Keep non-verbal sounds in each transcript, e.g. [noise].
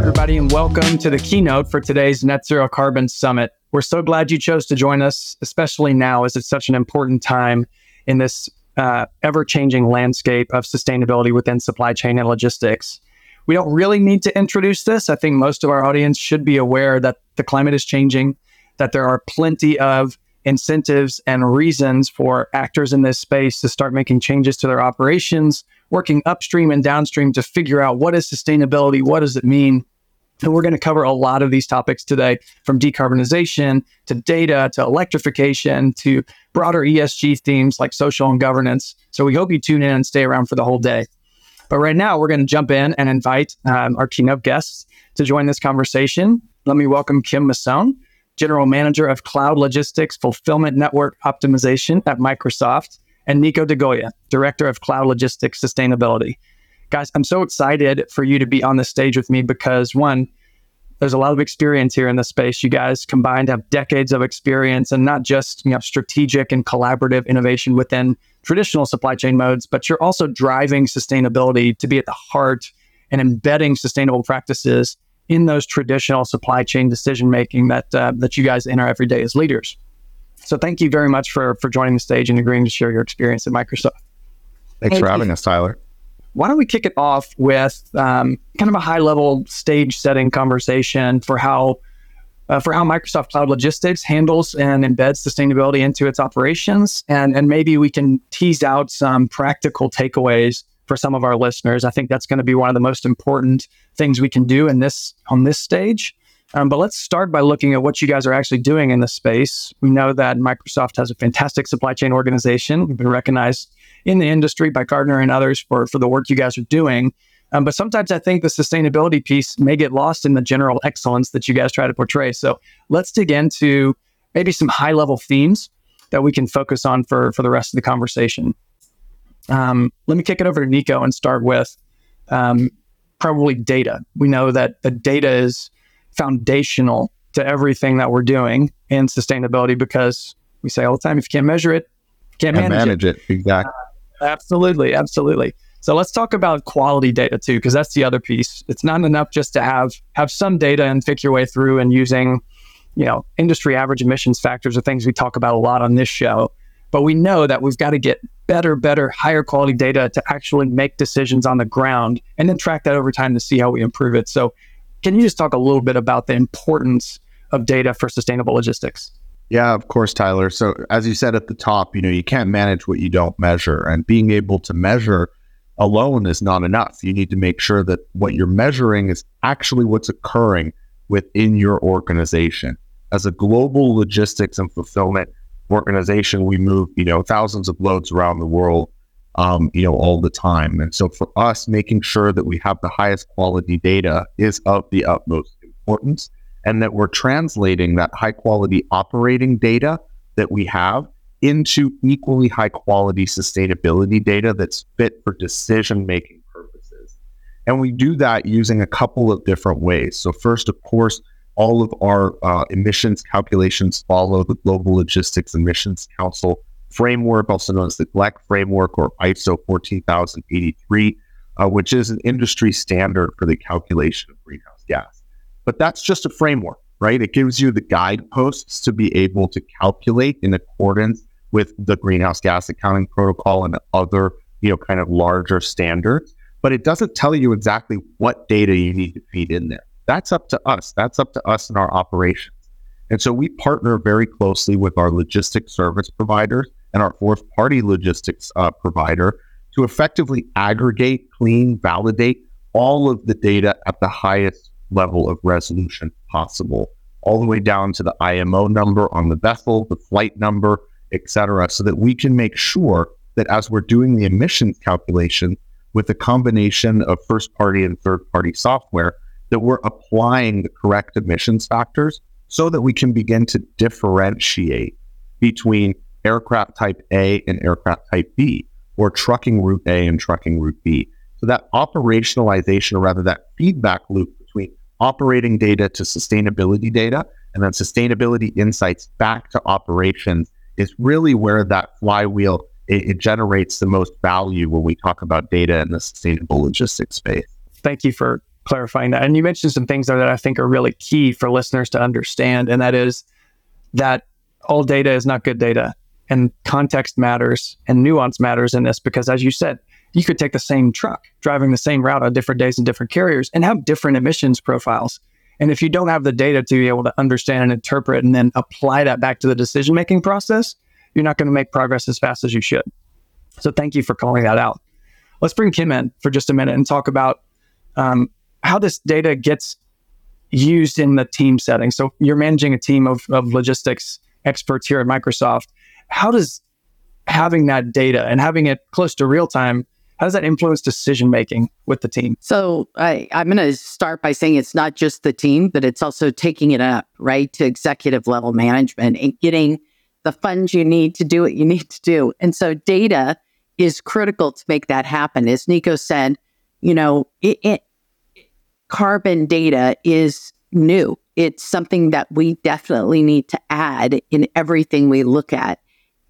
Everybody, and welcome to the keynote for today's Net Zero Carbon Summit. We're so glad you chose to join us, especially now as it's such an important time in this uh, ever changing landscape of sustainability within supply chain and logistics. We don't really need to introduce this. I think most of our audience should be aware that the climate is changing, that there are plenty of incentives and reasons for actors in this space to start making changes to their operations, working upstream and downstream to figure out what is sustainability, what does it mean. And we're going to cover a lot of these topics today from decarbonization to data to electrification to broader ESG themes like social and governance. So we hope you tune in and stay around for the whole day. But right now, we're going to jump in and invite um, our keynote guests to join this conversation. Let me welcome Kim Masone, General Manager of Cloud Logistics Fulfillment Network Optimization at Microsoft, and Nico De Golia, Director of Cloud Logistics Sustainability. Guys, I'm so excited for you to be on the stage with me because one, there's a lot of experience here in this space. You guys combined have decades of experience and not just you know strategic and collaborative innovation within traditional supply chain modes, but you're also driving sustainability to be at the heart and embedding sustainable practices in those traditional supply chain decision making that uh, that you guys enter every day as leaders. So thank you very much for for joining the stage and agreeing to share your experience at Microsoft. Thanks thank for having us, Tyler. Why don't we kick it off with um, kind of a high level stage setting conversation for how uh, for how Microsoft Cloud Logistics handles and embeds sustainability into its operations, and and maybe we can tease out some practical takeaways for some of our listeners. I think that's going to be one of the most important things we can do in this on this stage. Um, but let's start by looking at what you guys are actually doing in this space. We know that Microsoft has a fantastic supply chain organization. We've been recognized in the industry by Gartner and others for, for the work you guys are doing. Um, but sometimes I think the sustainability piece may get lost in the general excellence that you guys try to portray. So let's dig into maybe some high level themes that we can focus on for, for the rest of the conversation. Um, let me kick it over to Nico and start with um, probably data. We know that the data is foundational to everything that we're doing in sustainability because we say all the time if you can't measure it, can't manage, manage it. it. Exactly. Uh, absolutely. Absolutely. So let's talk about quality data too, because that's the other piece. It's not enough just to have have some data and pick your way through and using, you know, industry average emissions factors or things we talk about a lot on this show. But we know that we've got to get better, better, higher quality data to actually make decisions on the ground and then track that over time to see how we improve it. So, can you just talk a little bit about the importance of data for sustainable logistics? Yeah, of course, Tyler. So, as you said at the top, you know, you can't manage what you don't measure, and being able to measure alone is not enough. You need to make sure that what you're measuring is actually what's occurring within your organization. As a global logistics and fulfillment organization, we move, you know, thousands of loads around the world, um, you know, all the time. And so for us, making sure that we have the highest quality data is of the utmost importance and that we're translating that high quality operating data that we have into equally high quality sustainability data that's fit for decision making purposes. And we do that using a couple of different ways. So, first, of course, all of our uh, emissions calculations follow the Global Logistics Emissions Council framework, also known as the GLEC framework or ISO 14083, uh, which is an industry standard for the calculation of greenhouse gas. But that's just a framework, right? It gives you the guideposts to be able to calculate in accordance with the greenhouse gas accounting protocol and other, you know, kind of larger standards. But it doesn't tell you exactly what data you need to feed in there. That's up to us. That's up to us in our operations. And so we partner very closely with our logistics service providers and our fourth party logistics uh, provider to effectively aggregate, clean, validate all of the data at the highest level of resolution possible, all the way down to the IMO number on the vessel, the flight number, et cetera, so that we can make sure that as we're doing the emissions calculation with a combination of first party and third party software, that we're applying the correct emissions factors so that we can begin to differentiate between aircraft type A and aircraft type B, or trucking route A and trucking route B. So that operationalization, or rather that feedback loop between operating data to sustainability data and then sustainability insights back to operations is really where that flywheel it, it generates the most value when we talk about data in the sustainable logistics space. Thank you for clarifying that. And you mentioned some things there that I think are really key for listeners to understand, and that is that all data is not good data, and context matters and nuance matters in this because, as you said, you could take the same truck driving the same route on different days and different carriers and have different emissions profiles. And if you don't have the data to be able to understand and interpret and then apply that back to the decision making process, you're not going to make progress as fast as you should. So thank you for calling that out. Let's bring Kim in for just a minute and talk about um, how this data gets used in the team setting. So you're managing a team of, of logistics experts here at Microsoft. How does having that data and having it close to real time how does that influence decision making with the team? So I, I'm going to start by saying it's not just the team, but it's also taking it up right to executive level management and getting the funds you need to do what you need to do. And so data is critical to make that happen. As Nico said, you know, it, it, carbon data is new. It's something that we definitely need to add in everything we look at.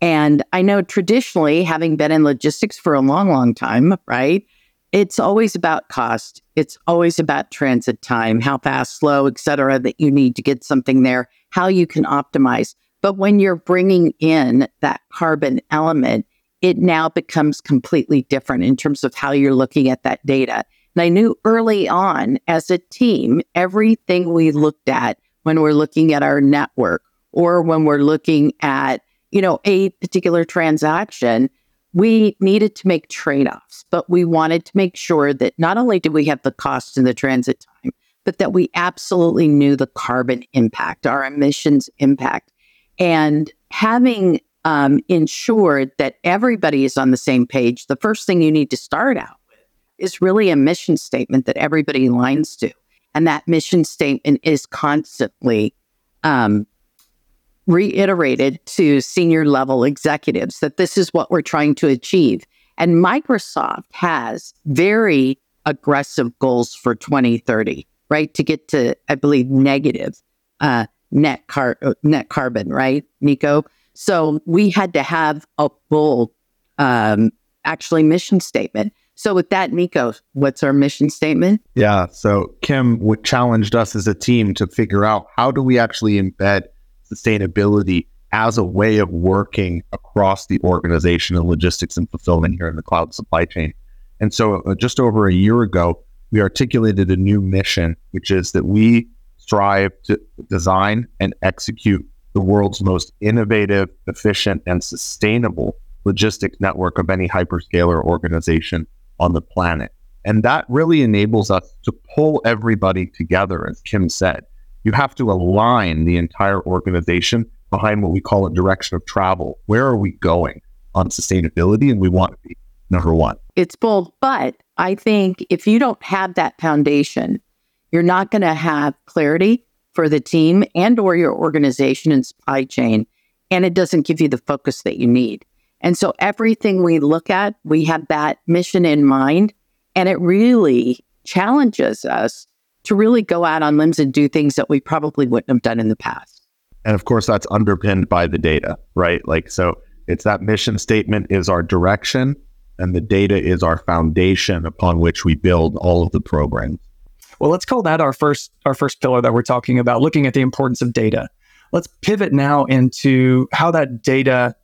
And I know traditionally, having been in logistics for a long, long time, right? It's always about cost. It's always about transit time, how fast, slow, et cetera, that you need to get something there, how you can optimize. But when you're bringing in that carbon element, it now becomes completely different in terms of how you're looking at that data. And I knew early on as a team, everything we looked at when we're looking at our network or when we're looking at you know, a particular transaction, we needed to make trade offs, but we wanted to make sure that not only did we have the cost and the transit time, but that we absolutely knew the carbon impact, our emissions impact. And having um, ensured that everybody is on the same page, the first thing you need to start out with is really a mission statement that everybody aligns to. And that mission statement is constantly um, reiterated to senior level executives that this is what we're trying to achieve. And Microsoft has very aggressive goals for 2030, right? To get to, I believe, negative uh, net car uh, net carbon, right, Nico? So we had to have a bold, um, actually, mission statement. So with that, Nico, what's our mission statement? Yeah. So Kim challenged us as a team to figure out how do we actually embed sustainability as a way of working across the organization and logistics and fulfillment here in the cloud supply chain. And so, uh, just over a year ago, we articulated a new mission, which is that we strive to design and execute the world's most innovative, efficient, and sustainable logistics network of any hyperscaler organization on the planet. And that really enables us to pull everybody together, as Kim said, you have to align the entire organization behind what we call a direction of travel. Where are we going on sustainability? And we want to be number one. It's bold, but I think if you don't have that foundation, you're not going to have clarity for the team and or your organization and supply chain and it doesn't give you the focus that you need. And so everything we look at, we have that mission in mind and it really challenges us to really go out on limbs and do things that we probably wouldn't have done in the past. And of course, that's underpinned by the data, right? Like, so it's that mission statement is our direction, and the data is our foundation upon which we build all of the programs. Well, let's call that our first our first pillar that we're talking about, looking at the importance of data. Let's pivot now into how that data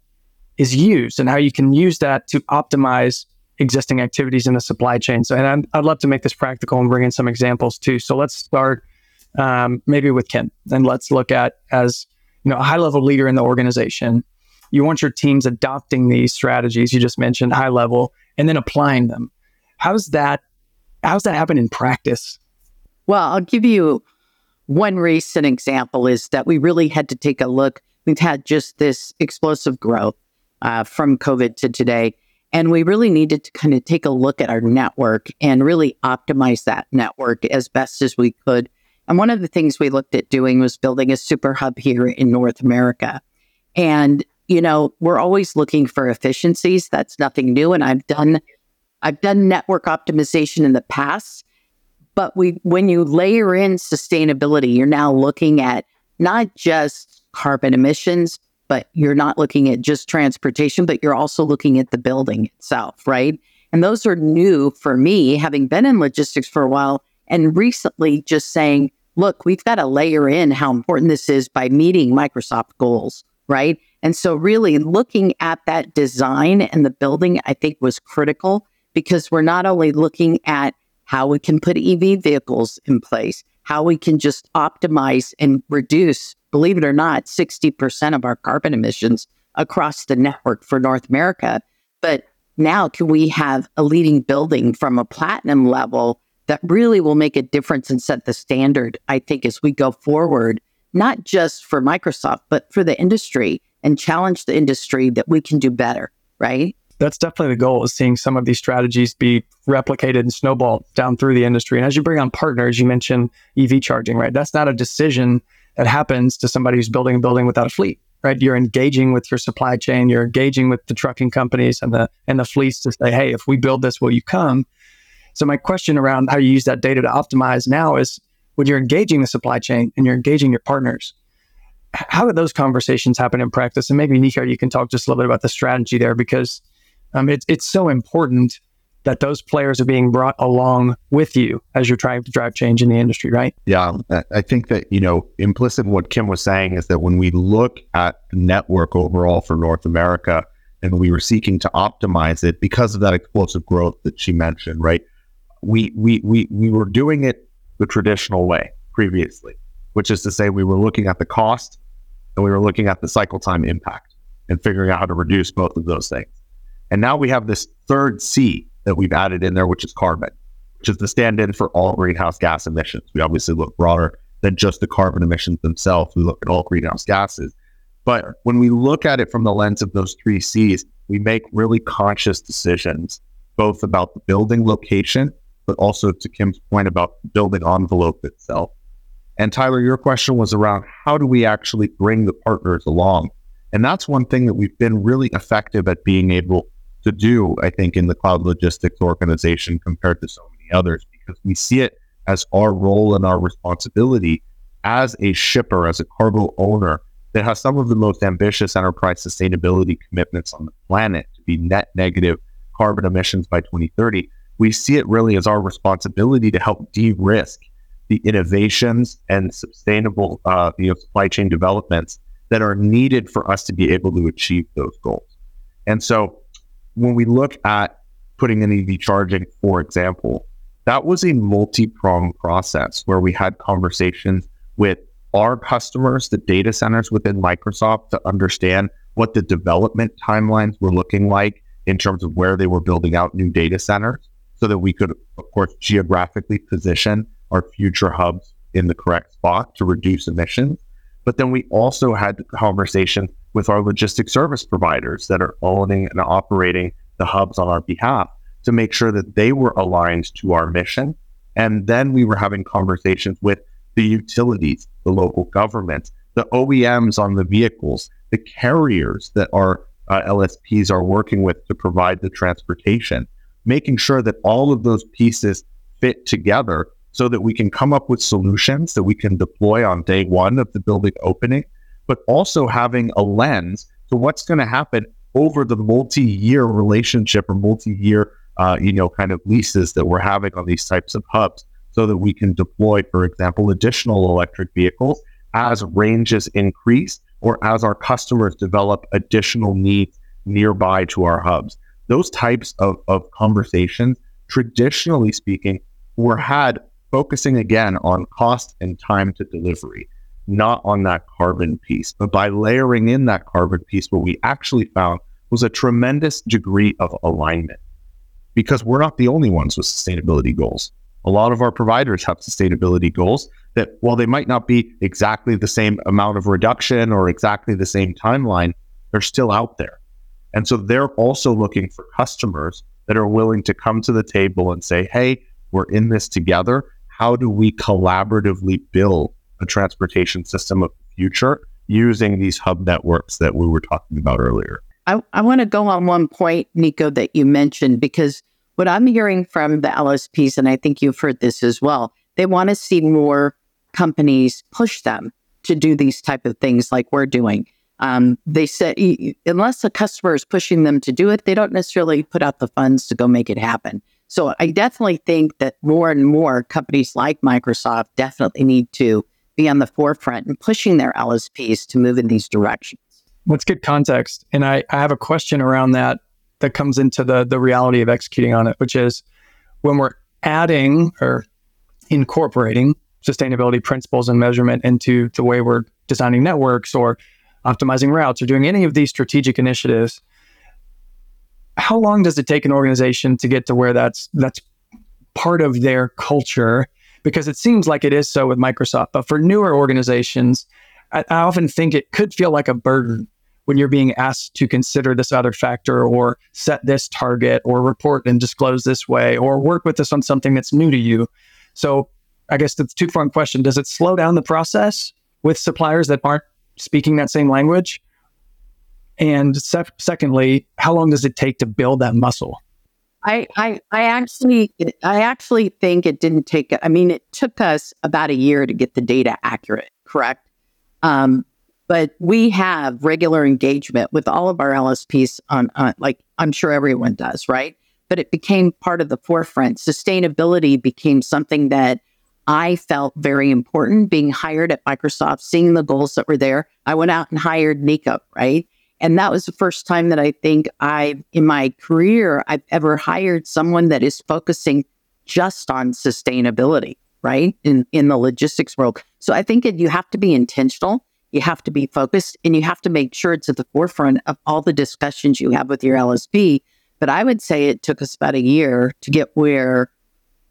is used and how you can use that to optimize existing activities in the supply chain. So, and I'd, I'd love to make this practical and bring in some examples too. So let's start um, maybe with Kim, and let's look at as you know a high level leader in the organization. You want your teams adopting these strategies you just mentioned, high level, and then applying them. How's that? How's that happen in practice? Well, I'll give you one recent example. Is that we really had to take a look. We've had just this explosive growth uh, from COVID to today And we really needed to kind of take a look at our network and really optimize that network as best as we could. And one of the things we looked at doing was building a super hub here in North America. And, you know, we're always looking for efficiencies. That's nothing new. And I've done I've done network optimization in the past, but we when you layer in sustainability, you're now looking at not just carbon emissions, but you're not looking at just transportation, but you're also looking at the building itself, right? And those are new for me, having been in logistics for a while and recently just saying, look, we've got to layer in how important this is by meeting Microsoft goals, right? And so, really looking at that design and the building, I think was critical because we're not only looking at how we can put EV vehicles in place, how we can just optimize and reduce, believe it or not, 60% of our carbon emissions across the network for North America. But now, can we have a leading building from a platinum level that really will make a difference and set the standard, I think, as we go forward, not just for Microsoft, but for the industry and challenge the industry that we can do better, right? That's definitely the goal is seeing some of these strategies be replicated and snowball down through the industry. And as you bring on partners, you mentioned EV charging, right? That's not a decision that happens to somebody who's building a building without a fleet, right? You're engaging with your supply chain, you're engaging with the trucking companies and the and the fleets to say, hey, if we build this, will you come? So my question around how you use that data to optimize now is when you're engaging the supply chain and you're engaging your partners, how do those conversations happen in practice? And maybe Nico, you can talk just a little bit about the strategy there because um, it's it's so important that those players are being brought along with you as you're trying to drive change in the industry, right? Yeah, I think that you know implicit in what Kim was saying is that when we look at network overall for North America, and we were seeking to optimize it because of that explosive growth that she mentioned, right? We we we we were doing it the traditional way previously, which is to say we were looking at the cost and we were looking at the cycle time impact and figuring out how to reduce both of those things. And now we have this third C that we've added in there, which is carbon, which is the stand in for all greenhouse gas emissions. We obviously look broader than just the carbon emissions themselves. We look at all greenhouse gases. But when we look at it from the lens of those three C's, we make really conscious decisions, both about the building location, but also to Kim's point about building envelope itself. And Tyler, your question was around how do we actually bring the partners along? And that's one thing that we've been really effective at being able to do, I think, in the cloud logistics organization compared to so many others, because we see it as our role and our responsibility as a shipper, as a cargo owner that has some of the most ambitious enterprise sustainability commitments on the planet to be net negative carbon emissions by 2030. We see it really as our responsibility to help de-risk the innovations and sustainable uh, you know, supply chain developments that are needed for us to be able to achieve those goals. And so when we look at putting in EV charging, for example, that was a multi pronged process where we had conversations with our customers, the data centers within Microsoft, to understand what the development timelines were looking like in terms of where they were building out new data centers so that we could, of course, geographically position our future hubs in the correct spot to reduce emissions. But then we also had conversation with our logistic service providers that are owning and operating the hubs on our behalf to make sure that they were aligned to our mission. And then we were having conversations with the utilities, the local governments, the OEMs on the vehicles, the carriers that our uh, LSPs are working with to provide the transportation, making sure that all of those pieces fit together so that we can come up with solutions that we can deploy on day one of the building opening, but also having a lens to what's going to happen over the multi-year relationship or multi-year, uh, you know, kind of leases that we're having on these types of hubs, so that we can deploy, for example, additional electric vehicles as ranges increase or as our customers develop additional needs nearby to our hubs. Those types of, of conversations, traditionally speaking, were had focusing again on cost and time to delivery, not on that carbon piece. But by layering in that carbon piece, what we actually found was a tremendous degree of alignment because we're not the only ones with sustainability goals. A lot of our providers have sustainability goals that, while they might not be exactly the same amount of reduction or exactly the same timeline, they're still out there. And so they're also looking for customers that are willing to come to the table and say, hey, we're in this together. How do we collaboratively build a transportation system of the future using these hub networks that we were talking about earlier? I, I want to go on one point, Nico, that you mentioned, because what I'm hearing from the LSPs, and I think you've heard this as well, they want to see more companies push them to do these type of things like we're doing. Um, they said unless a customer is pushing them to do it, they don't necessarily put out the funds to go make it happen. So I definitely think that more and more companies like Microsoft definitely need to be on the forefront and pushing their LSPs to move in these directions. Let's get context. And I, I have a question around that that comes into the the reality of executing on it, which is when we're adding or incorporating sustainability principles and measurement into the way we're designing networks or optimizing routes or doing any of these strategic initiatives how long does it take an organization to get to where that's that's part of their culture because it seems like it is so with microsoft but for newer organizations I, I often think it could feel like a burden when you're being asked to consider this other factor or set this target or report and disclose this way or work with us on something that's new to you. So I guess that's two pronged question. Does it slow down the process with suppliers that aren't speaking that same language? And se- secondly, how long does it take to build that muscle? I, I, I actually, I actually think it didn't take. I mean, it took us about a year to get the data accurate, correct? Um, but we have regular engagement with all of our LSPs on, on, like I'm sure everyone does, right? But it became part of the forefront. Sustainability became something that I felt very important being hired at Microsoft, seeing the goals that were there. I went out and hired Nico, right? And that was the first time that I think I, in my career, I've ever hired someone that is focusing just on sustainability, right? In, in the logistics world. So I think you have to be intentional you have to be focused and you have to make sure it's at the forefront of all the discussions you have with your LSP. But I would say it took us about a year to get where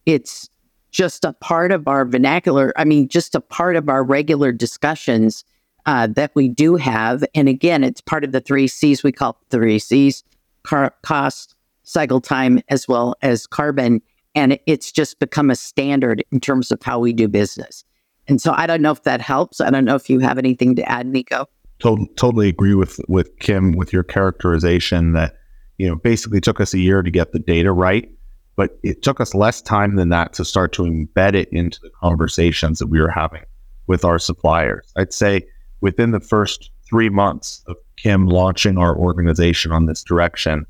it's just a part of our vernacular. I mean, just a part of our regular discussions uh, that we do have. And again, it's part of the three C's we call three C's car- cost, cycle time, as well as carbon. And it's just become a standard in terms of how we do business. And so I don't know if that helps. I don't know if you have anything to add, Nico. Totally, totally agree with with Kim with your characterization that you know basically took us a year to get the data right, but it took us less time than that to start to embed it into the conversations that we were having with our suppliers. I'd say within the first three months of Kim launching our organization on this direction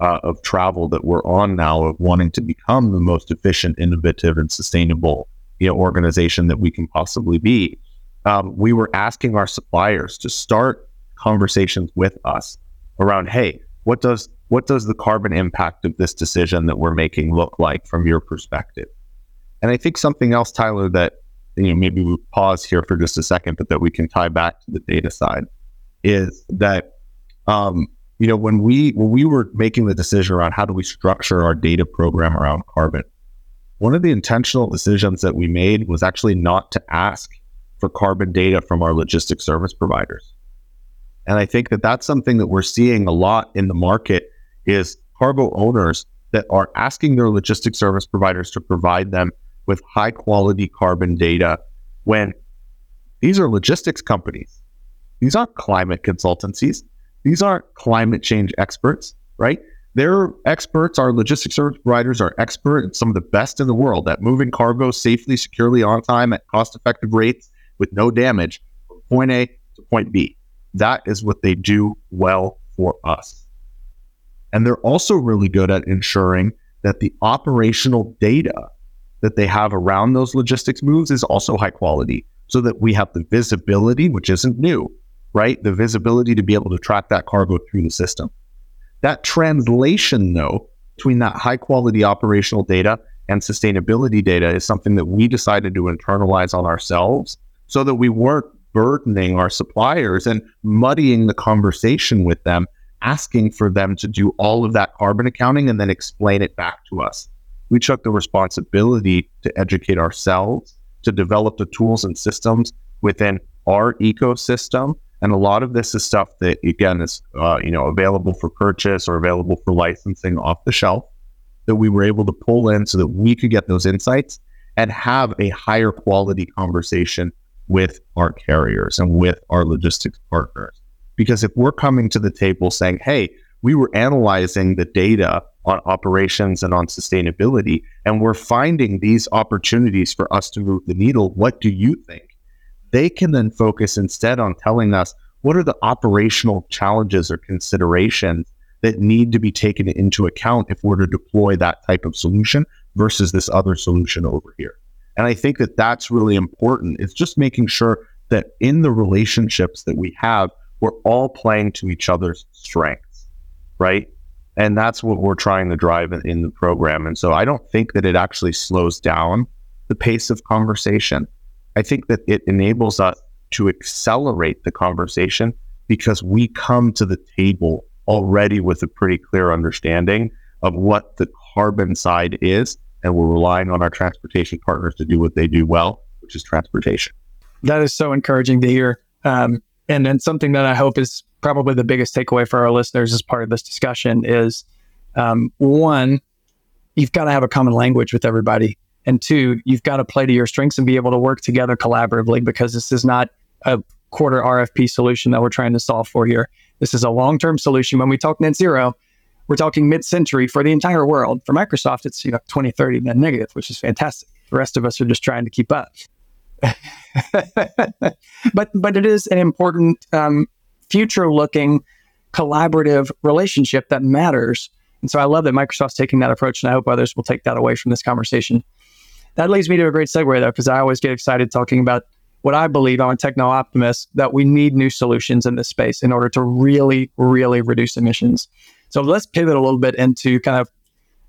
uh, of travel that we're on now of wanting to become the most efficient, innovative, and sustainable you know, organization that we can possibly be. Um, we were asking our suppliers to start conversations with us around, hey, what does what does the carbon impact of this decision that we're making look like from your perspective? And I think something else, Tyler, that you know maybe we pause here for just a second, but that we can tie back to the data side is that um, you know when we when we were making the decision around how do we structure our data program around carbon, one of the intentional decisions that we made was actually not to ask for carbon data from our logistics service providers. And I think that that's something that we're seeing a lot in the market is cargo owners that are asking their logistics service providers to provide them with high quality carbon data when these are logistics companies. These aren't climate consultancies. These aren't climate change experts, right? They're experts. Our logistics service providers are expert, some of the best in the world at moving cargo safely, securely, on time, at cost effective rates with no damage from point A to point B. That is what they do well for us. And they're also really good at ensuring that the operational data that they have around those logistics moves is also high quality so that we have the visibility, which isn't new, right? The visibility to be able to track that cargo through the system. That translation, though, between that high quality operational data and sustainability data is something that we decided to internalize on ourselves so that we weren't burdening our suppliers and muddying the conversation with them, asking for them to do all of that carbon accounting and then explain it back to us. We took the responsibility to educate ourselves, to develop the tools and systems within our ecosystem And a lot of this is stuff that, again, is uh, you know available for purchase or available for licensing off the shelf that we were able to pull in so that we could get those insights and have a higher quality conversation with our carriers and with our logistics partners. Because if we're coming to the table saying, hey, we were analyzing the data on operations and on sustainability, and we're finding these opportunities for us to move the needle, what do you think? They can then focus instead on telling us what are the operational challenges or considerations that need to be taken into account if we're to deploy that type of solution versus this other solution over here. And I think that that's really important. It's just making sure that in the relationships that we have, we're all playing to each other's strengths, right? And that's what we're trying to drive in, in the program. And so I don't think that it actually slows down the pace of conversation. I think that it enables us to accelerate the conversation because we come to the table already with a pretty clear understanding of what the carbon side is and we're relying on our transportation partners to do what they do well, which is transportation. That is so encouraging to hear. Um, and then something that I hope is probably the biggest takeaway for our listeners as part of this discussion is um, one, you've got to have a common language with everybody. And two, you've got to play to your strengths and be able to work together collaboratively because this is not a quarter RFP solution that we're trying to solve for here. This is a long term solution. When we talk net zero, we're talking mid-century for the entire world. For Microsoft, it's you know 2030 net negative, which is fantastic. The rest of us are just trying to keep up. [laughs] but but it is an important um, future-looking collaborative relationship that matters. And so I love that Microsoft's taking that approach, and I hope others will take that away from this conversation. That leads me to a great segue, though, because I always get excited talking about what I believe, I'm a techno optimist, that we need new solutions in this space in order to really, really reduce emissions. So let's pivot a little bit into kind of,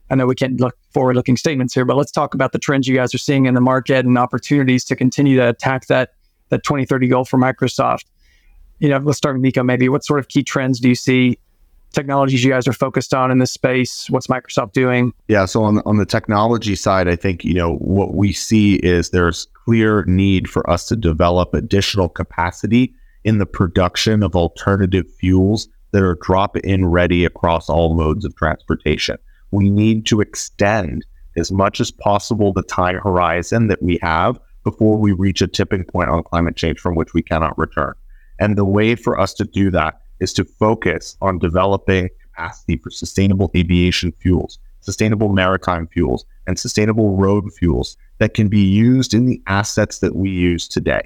I know we can't look forward looking statements here, but let's talk about the trends you guys are seeing in the market and opportunities to continue to attack that, that 2030 goal for Microsoft. You know, let's start with Nico maybe. What sort of key trends do you see technologies you guys are focused on in this space? What's Microsoft doing? Yeah, so on on the technology side, I think you know what we see is there's clear need for us to develop additional capacity in the production of alternative fuels that are drop in ready across all modes of transportation. We need to extend as much as possible the time horizon that we have before we reach a tipping point on climate change from which we cannot return. And the way for us to do that is to focus on developing capacity for sustainable aviation fuels, sustainable maritime fuels, and sustainable road fuels that can be used in the assets that we use today.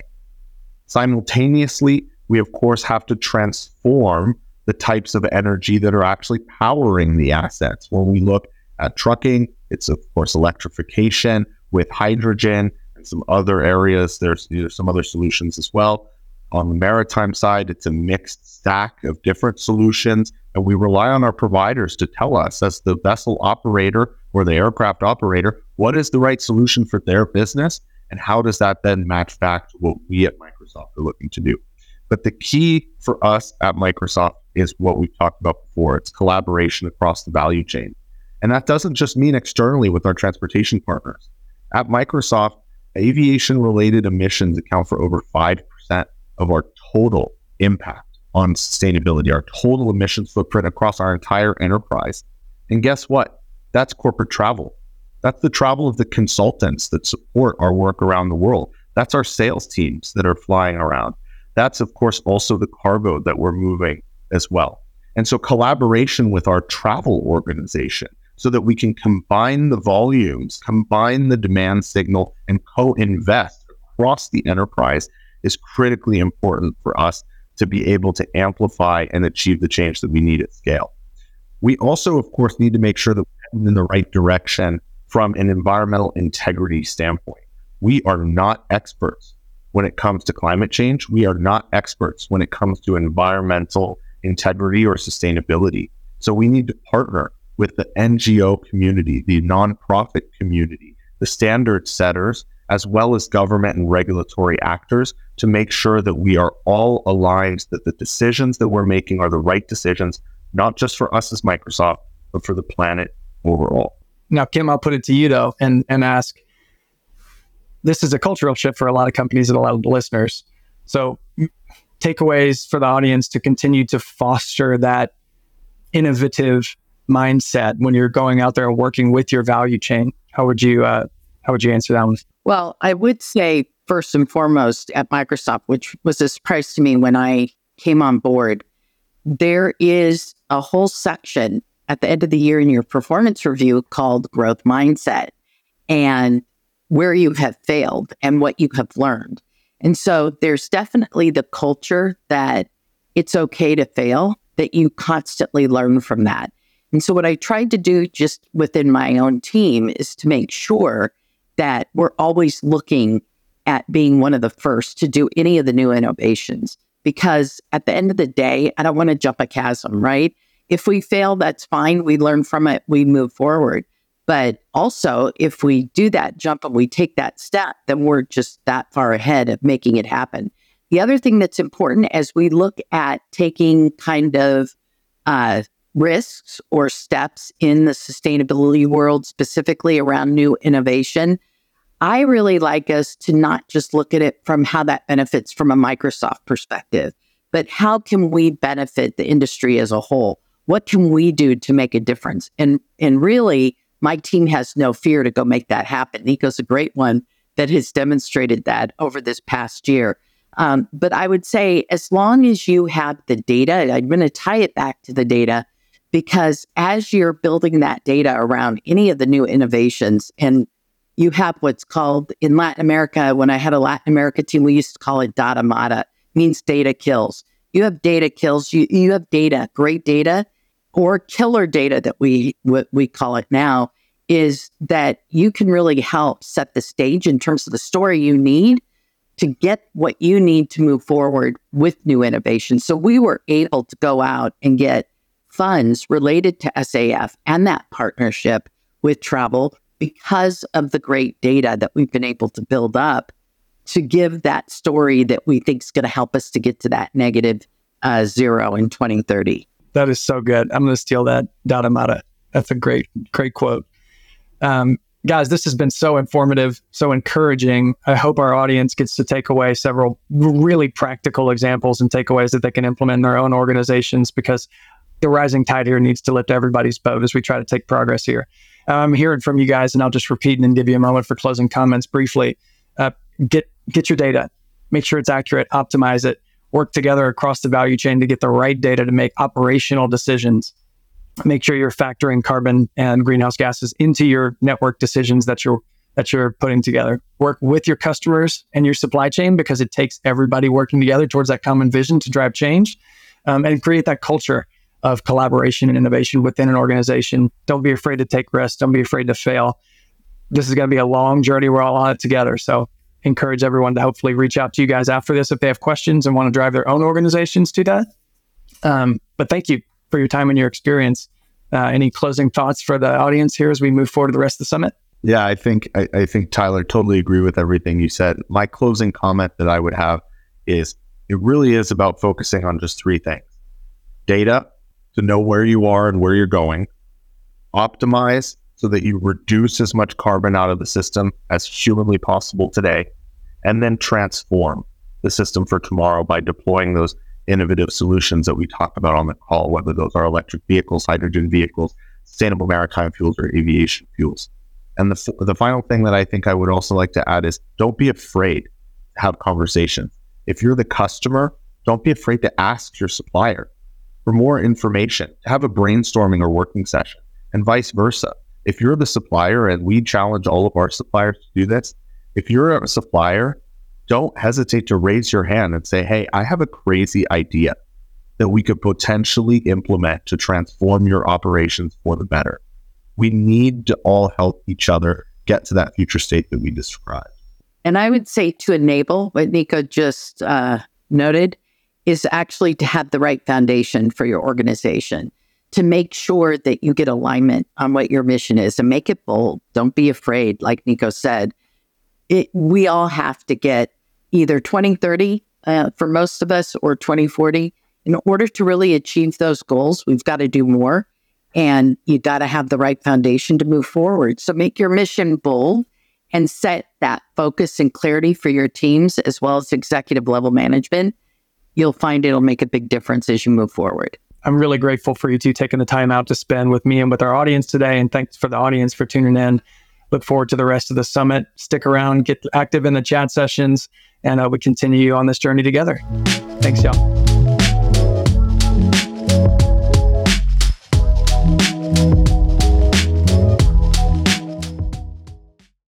Simultaneously, we of course have to transform the types of energy that are actually powering the assets. When we look at trucking, it's of course electrification with hydrogen and some other areas. There's, there's some other solutions as well. On the maritime side, it's a mixed stack of different solutions, and we rely on our providers to tell us, as the vessel operator or the aircraft operator, what is the right solution for their business, and how does that then match back to what we at Microsoft are looking to do. But the key for us at Microsoft is what we've talked about before. It's collaboration across the value chain. And that doesn't just mean externally with our transportation partners. At Microsoft, aviation related emissions account for over 5% of our total impact on sustainability, our total emissions footprint across our entire enterprise. And guess what? That's corporate travel. That's the travel of the consultants that support our work around the world. That's our sales teams that are flying around. That's, of course, also the cargo that we're moving as well. And so collaboration with our travel organization so that we can combine the volumes, combine the demand signal, and co invest across the enterprise is critically important for us to be able to amplify and achieve the change that we need at scale. We also, of course, need to make sure that we're in the right direction from an environmental integrity standpoint. We are not experts when it comes to climate change. We are not experts when it comes to environmental integrity or sustainability. So we need to partner with the NGO community, the nonprofit community, the standard setters, as well as government and regulatory actors to make sure that we are all aligned that the decisions that we're making are the right decisions, not just for us as Microsoft, but for the planet overall. Now, Kim, I'll put it to you though and, and ask this is a cultural shift for a lot of companies and a lot of listeners. So takeaways for the audience to continue to foster that innovative mindset when you're going out there and working with your value chain? How would you uh, how would you answer that one? Well, I would say first and foremost at Microsoft, which was a surprise to me when I came on board, there is a whole section at the end of the year in your performance review called growth mindset and where you have failed and what you have learned. And so there's definitely the culture that it's okay to fail, that you constantly learn from that. And so what I tried to do just within my own team is to make sure that we're always looking at being one of the first to do any of the new innovations. Because at the end of the day, I don't want to jump a chasm, right? If we fail, that's fine. We learn from it, we move forward. But also, if we do that jump and we take that step, then we're just that far ahead of making it happen. The other thing that's important as we look at taking kind of uh, risks or steps in the sustainability world, specifically around new innovation, I really like us to not just look at it from how that benefits from a Microsoft perspective, but how can we benefit the industry as a whole? What can we do to make a difference? And and really, my team has no fear to go make that happen. Nico's a great one that has demonstrated that over this past year. Um, but I would say, as long as you have the data, I'm going to tie it back to the data because as you're building that data around any of the new innovations, and you have what's called in Latin America, when I had a Latin America team, we used to call it data mata, means data kills. You have data kills, you, you have data, great data, or killer data that we what we call it now is that you can really help set the stage in terms of the story you need to get what you need to move forward with new innovation. So we were able to go out and get funds related to SAF and that partnership with travel because of the great data that we've been able to build up to give that story that we think is going to help us to get to that negative uh, zero in 2030. That is so good. I'm going to steal that data mata. That's a great, great quote. Um, guys, this has been so informative, so encouraging. I hope our audience gets to take away several really practical examples and takeaways that they can implement in their own organizations because the rising tide here needs to lift everybody's boat as we try to take progress here. I'm hearing from you guys, and I'll just repeat and then give you a moment for closing comments briefly. Uh, get get your data, make sure it's accurate, optimize it, work together across the value chain to get the right data to make operational decisions. Make sure you're factoring carbon and greenhouse gases into your network decisions that you're that you're putting together. Work with your customers and your supply chain because it takes everybody working together towards that common vision to drive change, um, and create that culture of collaboration and innovation within an organization. Don't be afraid to take risks. Don't be afraid to fail. This is going to be a long journey. We're all on it together. So encourage everyone to hopefully reach out to you guys after this if they have questions and want to drive their own organizations to that. Um, but thank you for your time and your experience. Uh, any closing thoughts for the audience here as we move forward to the rest of the summit? Yeah, I think I, I think Tyler totally agree with everything you said. My closing comment that I would have is it really is about focusing on just three things: data to know where you are and where you're going, optimize so that you reduce as much carbon out of the system as humanly possible today, and then transform the system for tomorrow by deploying those innovative solutions that we talked about on the call, whether those are electric vehicles, hydrogen vehicles, sustainable maritime fuels, or aviation fuels. And the, the final thing that I think I would also like to add is don't be afraid to have conversations. If you're the customer, don't be afraid to ask your supplier for more information, have a brainstorming or working session, and vice versa if you're the supplier, and we challenge all of our suppliers to do this, if you're a supplier, don't hesitate to raise your hand and say, Hey, I have a crazy idea that we could potentially implement to transform your operations for the better. We need to all help each other get to that future state that we described. And I would say to enable what Nico just uh, noted is actually to have the right foundation for your organization to make sure that you get alignment on what your mission is and make it bold. Don't be afraid, like Nico said. It, we all have to get either 2030 uh, for most of us or 2040. In order to really achieve those goals, we've got to do more and you got to have the right foundation to move forward. So make your mission bold and set that focus and clarity for your teams as well as executive level management you'll find it'll make a big difference as you move forward. I'm really grateful for you two taking the time out to spend with me and with our audience today. And thanks for the audience for tuning in. Look forward to the rest of the summit. Stick around, get active in the chat sessions, and uh, we continue on this journey together. Thanks, y'all.